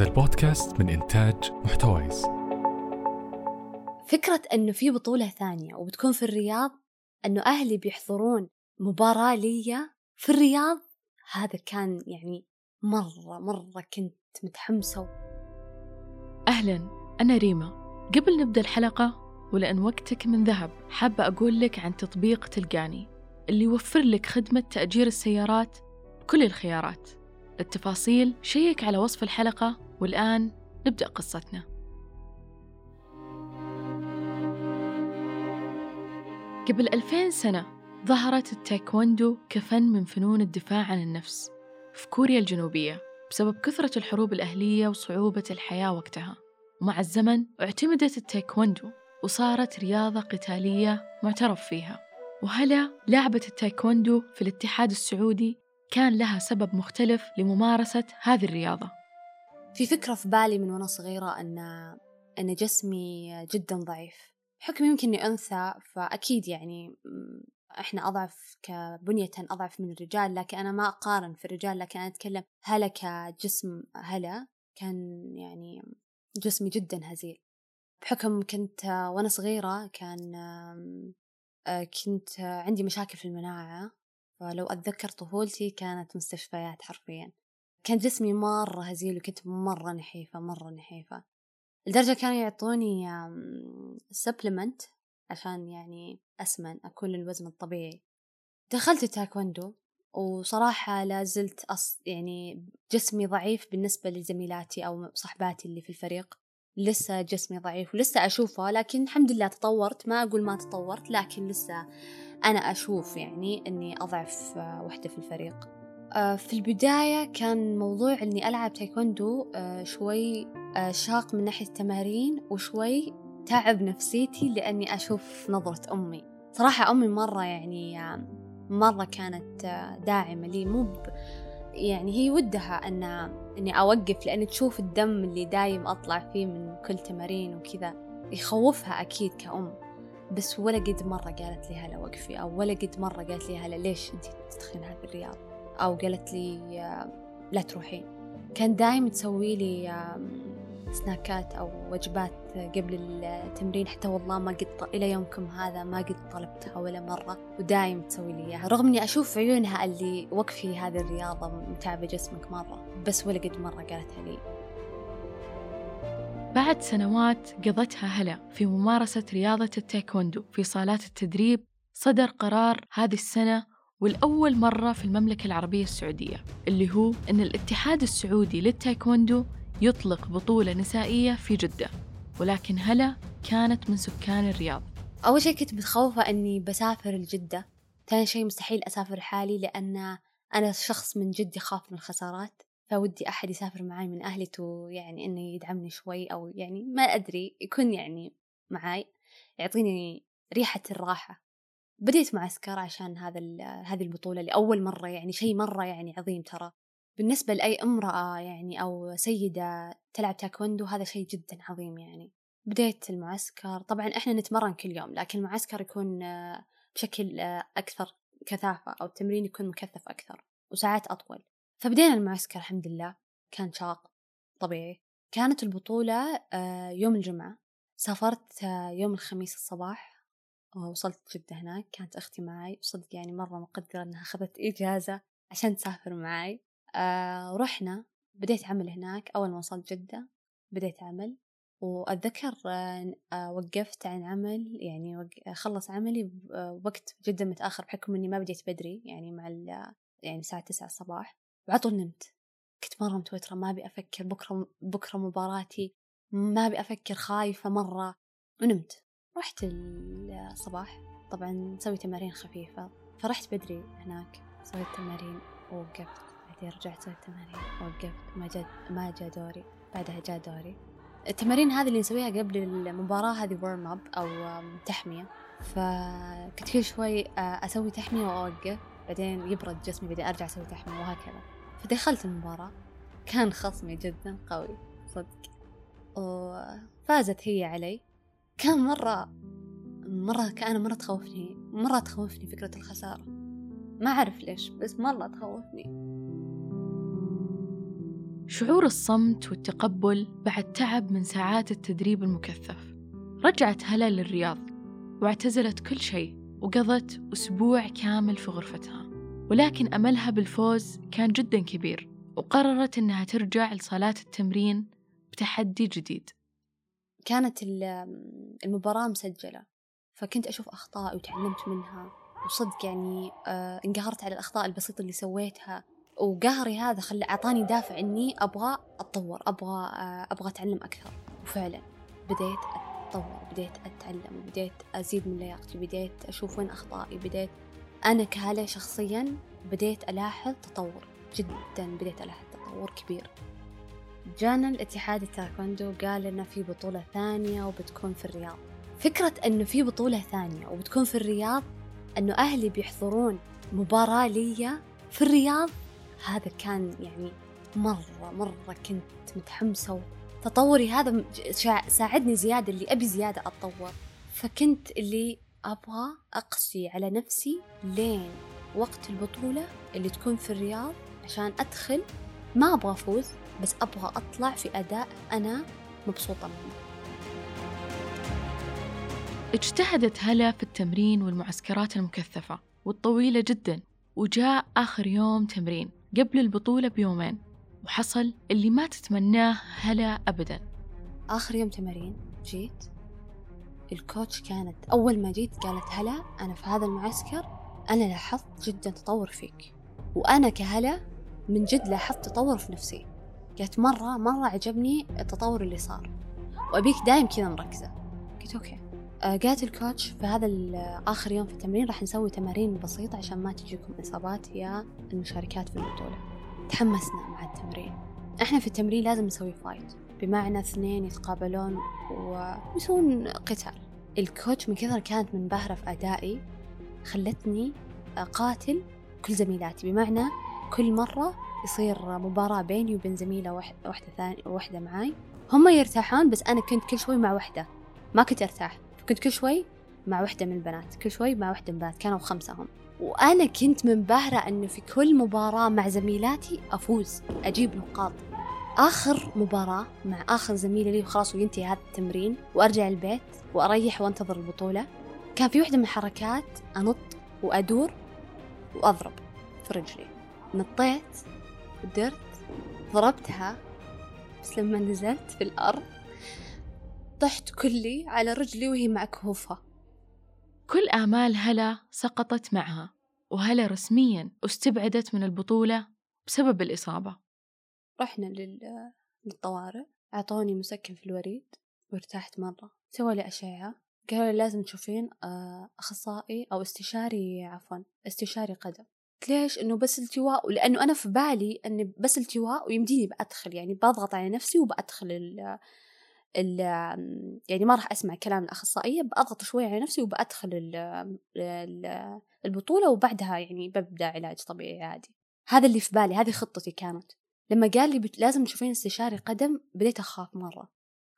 هذا البودكاست من إنتاج محتويس. فكرة أنه في بطولة ثانية وبتكون في الرياض أنه أهلي بيحضرون مباراة لي في الرياض هذا كان يعني مرة مرة كنت متحمسة. أهلا أنا ريما. قبل نبدأ الحلقة ولأن وقتك من ذهب حابة أقول لك عن تطبيق تلقاني اللي يوفر لك خدمة تأجير السيارات بكل الخيارات. التفاصيل شيك على وصف الحلقة والآن نبدأ قصتنا. قبل ألفين سنة ظهرت التايكوندو كفن من فنون الدفاع عن النفس في كوريا الجنوبية بسبب كثرة الحروب الأهلية وصعوبة الحياة وقتها. ومع الزمن اعتمدت التايكوندو وصارت رياضة قتالية معترف فيها. وهلا لعبة التايكوندو في الاتحاد السعودي كان لها سبب مختلف لممارسة هذه الرياضة. في فكرة في بالي من وأنا صغيرة أن أن جسمي جدا ضعيف. حكم يمكن إني أنثى فأكيد يعني إحنا أضعف كبنية أضعف من الرجال لكن أنا ما أقارن في الرجال لكن أنا أتكلم هلا كجسم هلا كان يعني جسمي جدا هزيل. بحكم كنت وأنا صغيرة كان كنت عندي مشاكل في المناعة. فلو أتذكر طفولتي كانت مستشفيات حرفيا. كان جسمي مرة هزيل وكنت مرة نحيفة مرة نحيفة. لدرجة كانوا يعطوني supplement عشان يعني أسمن أكون الوزن الطبيعي. دخلت التايكوندو وصراحة لازلت أص... يعني جسمي ضعيف بالنسبة لزميلاتي أو صحباتي اللي في الفريق. لسه جسمي ضعيف ولسه أشوفه لكن الحمد لله تطورت. ما أقول ما تطورت لكن لسه أنا أشوف يعني أني أضعف آه، وحدة في الفريق. آه، في البداية كان موضوع أني ألعب تايكوندو آه، شوي شاق من ناحية التمارين وشوي تعب نفسيتي لأني أشوف نظرة أمي. صراحة أمي مرة يعني مرة كانت داعمة لي. مو يعني هي ودها أن إني أوقف لأن تشوف الدم اللي دايم أطلع فيه من كل تمارين وكذا. يخوفها أكيد كأم. بس ولا قد مرة قالت لي هلا وقفي أو ولا قد مرة قالت لي هلا ليش أنت تدخلين هذا الرياض؟ أو قالت لي لا تروحين. كان دايم تسوي لي سناكات أو وجبات قبل التمرين حتى والله ما قد إلى يومكم هذا ما قد طلبتها ولا مرة ودايم تسوي لي إياها. رغم إني أشوف عيونها اللي وقفي هذه الرياضة متعبة جسمك مرة بس ولا قد مرة قالتها لي. بعد سنوات قضتها هلا في ممارسة رياضة التايكوندو في صالات التدريب صدر قرار هذه السنة والأول مرة في المملكة العربية السعودية اللي هو أن الاتحاد السعودي للتايكوندو يطلق بطولة نسائية في جدة ولكن هلا كانت من سكان الرياض. أول شيء كنت متخوفة أني بسافر لجدة ثاني شيء مستحيل أسافر حالي لأن أنا شخص من جد يخاف من الخسارات. فودي أحد يسافر معي من أهلي يعني إنه يدعمني شوي أو يعني ما أدري يكون يعني معاي يعطيني ريحة الراحة. بديت معسكر عشان هذا هذه البطولة لأول مرة يعني شيء مرة يعني عظيم ترى. بالنسبة لأي امرأة يعني أو سيدة تلعب تايكوندو هذا شيء جدا عظيم يعني. بديت المعسكر طبعا إحنا نتمرن كل يوم لكن المعسكر يكون بشكل آه، أكثر كثافة أو التمرين يكون مكثف أكثر وساعات أطول. فبدينا المعسكر الحمد لله كان شاق طبيعي. كانت البطولة آه، يوم الجمعة. سافرت يوم الخميس الصباح ووصلت جدة هناك كانت أختي معي وصدق يعني مرة مقدرة أنها أخذت إجازة عشان تسافر معي. آه ورحنا بديت عمل هناك. أول ما وصلت جدة بديت عمل. وأتذكر آه, آه، وقفت عن عمل يعني خلص عملي بوقت جدا متأخر بحكم إني ما بديت بدري يعني مع يعني الساعة تسعة الصباح. وعطول نمت كنت مرة متوترة ما أبي أفكر بكرة بكرة مباراتي ما أبي أفكر خايفة مرة. ونمت. رحت الصباح. طبعا نسوي تمارين خفيفة. فرحت بدري هناك. سويت تمارين ووقفت. بعدين رجعت سويت تمارين. وقفت ما جاء ما جاء دوري. بعدها جاء دوري. التمارين هذه اللي نسويها قبل المباراة هذه ورم اب أو تحمية. فكنت كل شوي آه، أسوي تحمية وأوقف. بعدين يبرد جسمي بعدين أرجع أسوي تحمية وهكذا. فدخلت المباراة. كان خصمي جدا قوي صدق. وفازت هي علي. كان مرة مرة كان مرة تخوفني مرة تخوفني فكرة الخسارة. ما أعرف ليش بس مرة تخوفني. شعور الصمت والتقبل بعد تعب من ساعات التدريب المكثف. رجعت هلا للرياض واعتزلت كل شيء وقضت أسبوع كامل في غرفتها. ولكن أملها بالفوز كان جدا كبير وقررت أنها ترجع لصالات التمرين بتحدي جديد. كانت المباراة مسجلة فكنت أشوف أخطاء وتعلمت منها وصدق يعني آه انقهرت على الأخطاء البسيطة اللي سويتها. وقهري هذا خلى أعطاني دافع إني أبغى أتطور أبغى آه أبغى أتعلم أكثر. وفعلا بديت أتطور بديت أتعلم بديت أزيد من لياقتي بديت أشوف وين أخطائي بديت أنا كهالة شخصيا بديت ألاحظ تطور جدا بديت ألاحظ تطور كبير. جانا الاتحاد التايكوندو قال لنا في بطولة ثانية وبتكون في الرياض. فكرة أنه في بطولة ثانية وبتكون في الرياض أنه أهلي بيحضرون مباراة لي في الرياض هذا كان يعني مرة مرة كنت متحمسة تطوري هذا ساعدني زيادة اللي أبي زيادة أتطور. فكنت اللي أبغى أقسي على نفسي لين وقت البطولة اللي تكون في الرياض عشان أدخل. ما أبغى أفوز بس أبغى أطلع في أداء أنا مبسوطة منه. اجتهدت هلا في التمرين والمعسكرات المكثفة والطويلة جدا وجاء آخر يوم تمرين قبل البطولة بيومين وحصل اللي ما تتمناه هلا أبدا. آخر يوم تمارين جيت الكوتش كانت أول ما جيت قالت هلا أنا في هذا المعسكر أنا لاحظت جدا تطور فيك. وأنا كهلا من جد لاحظت تطور في نفسي. قالت مرة مرة عجبني التطور اللي صار. وأبيك دايم كذا مركزة. قلت okay. آه، قالت ال coach في هذا آخر يوم في التمرين راح نسوي تمارين بسيطة عشان ما تجيكم إصابات يا المشاركات في البطولة. تحمسنا مع التمرين. إحنا في التمرين لازم نسوي fight بمعنى اثنين يتقابلون ويسوون قتال. ال coach من كثر كانت منبهرة في أدائي خلتني أقاتل كل زميلاتي. بمعنى كل مرة يصير مباراة بيني وبين زميلة واحدة ثانية واحدة معاي. هم يرتاحون بس أنا كنت كل شوي مع واحدة. ما كنت أرتاح. كنت كل شوي مع واحدة من البنات. كل شوي مع واحدة من البنات. كانوا خمسة هم. وأنا كنت منبهرة أنه في كل مباراة مع زميلاتي أفوز أجيب نقاط. آخر مباراة مع آخر زميلة لي وخلاص وينتهي هذا التمرين وأرجع البيت وأريح وأنتظر البطولة. كان في واحدة من الحركات أنط وأدور وأضرب في رجلي. نطيت ودرت ضربتها بس لما نزلت في الأرض طحت كلي على رجلي وهي مكهوفة كل آمال هلا سقطت معها وهلا رسميا استبعدت من البطولة بسبب الإصابة. رحنا للطوارئ أعطوني مسكن في الوريد وارتحت مرة. سوى لي أشعة. قالوا لي لازم تشوفين آه، أخصائي أو استشاري عفوا استشاري قدم. ليش؟ إنه بس التواء ولأنه أنا في بالي إني بس التواء ويمديني بأدخل يعني بضغط على نفسي وبأدخل ال ال يعني ما راح أسمع كلام الأخصائية بأضغط شوي على نفسي وبأدخل ال ال البطولة وبعدها يعني ببدأ علاج طبيعي عادي. هذا اللي في بالي هذه خطتي كانت. لما قال لي بت... لازم تشوفين استشاري قدم بديت أخاف مرة.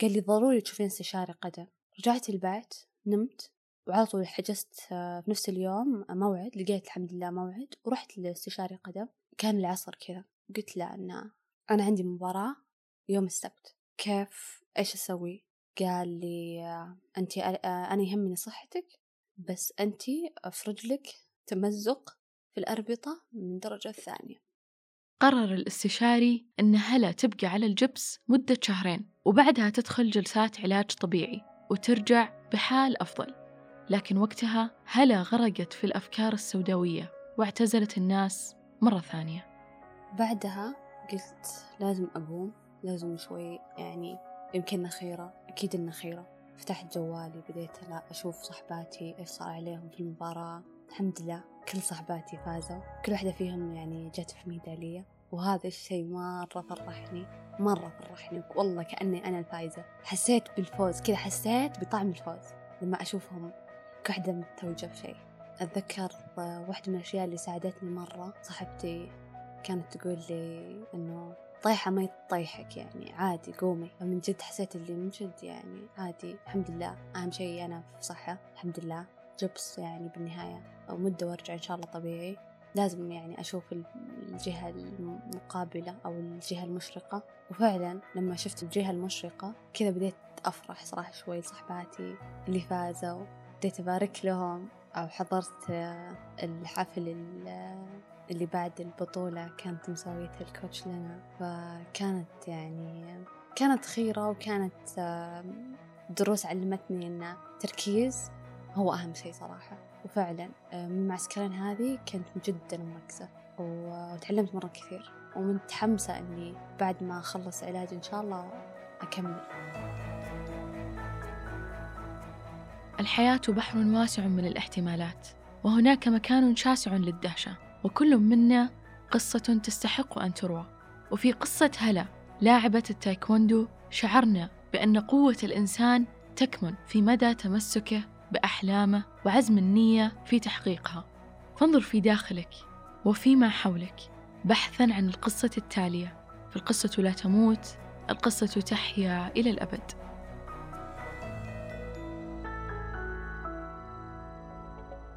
قال لي ضروري تشوفين استشاري قدم. رجعت البيت نمت وعلى طول حجزت آه، في نفس اليوم موعد لقيت الحمد لله موعد ورحت لاستشاري قدم. كان العصر كذا. قلت له أن أنا عندي مباراة يوم السبت. كيف؟ إيش أسوي؟ قال لي آه، أنت آه، أنا يهمني صحتك بس أنت في رجلك تمزق في الأربطة من الدرجة الثانية قرر الاستشاري أن هلا تبقى على الجبس مدة شهرين وبعدها تدخل جلسات علاج طبيعي وترجع بحال أفضل. لكن وقتها هلا غرقت في الأفكار السوداوية واعتزلت الناس مرة ثانية. بعدها قلت لازم أقوم لازم شوي يعني يمكن خيرة أكيد إنه خيرة فتحت جوالي بديت أشوف صحباتي إيش صار عليهم في المباراة. الحمد لله. كل صحباتي فازوا. كل واحدة فيهم يعني جت في ميدالية. وهذا الشيء مرة فرحني مرة فرحني. والله كأني أنا الفايزة. حسيت بالفوز كذا حسيت بطعم الفوز. لما أشوفهم كوحدة متوجة بشيء أتذكر واحدة من الأشياء اللي ساعدتني مرة صاحبتي كانت تقول لي إنه طيحة ما يطيحك يعني عادي قومي. فمن جد حسيت اللي من جد يعني عادي. الحمد لله أهم شيء أنا في صحة. الحمد لله. جبس يعني بالنهاية أو مدة وأرجع إن شاء الله طبيعي. لازم يعني أشوف الجهة المقابلة أو الجهة المشرقة. وفعلا لما شفت الجهة المشرقة كذا بديت أفرح صراحة شوي لصحباتي اللي فازوا. بديت أبارك لهم أو حضرت الحفل اللي بعد البطولة كانت مسوية الكوتش لنا. فكانت يعني كانت خيرة وكانت دروس علمتني أن تركيز هو أهم شيء صراحة. وفعلا من المعسكرين هذه كنت جدا مركزة وتعلمت مرة كثير. ومتحمسة أني بعد ما أخلص علاج إن شاء الله أكمل. الحياة بحر واسع من الاحتمالات وهناك مكان شاسع للدهشة وكل منا قصة تستحق أن تروى. وفي قصة هلا لاعبة التايكوندو شعرنا بأن قوة الإنسان تكمن في مدى تمسكه بأحلامه وعزم النية في تحقيقها. فانظر في داخلك وفيما حولك بحثا عن القصة التالية. فالقصة لا تموت القصة تحيا إلى الأبد.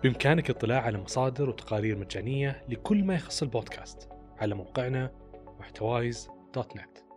بإمكانك الاطلاع على مصادر وتقارير مجانية لكل ما يخص البودكاست على موقعنا محتوايز دوت نت.